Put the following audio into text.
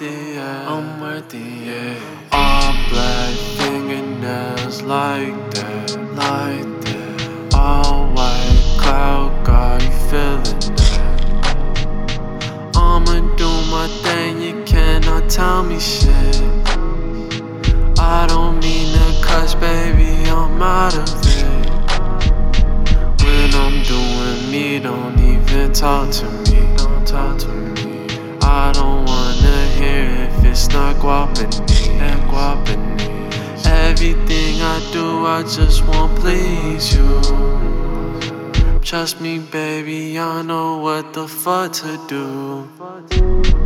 worthy, yeah. I'm worthy, yeah. All black fingernails like that, like that. All white cloud, got you feeling that. I'ma do my thing, you cannot tell me shit. I don't mean to cuss, baby, I'm out of it. When I'm doing me, don't even talk to me, don't talk to me. That guapini. Everything I do, I just want to please you. Trust me, baby, I know what the fuck to do.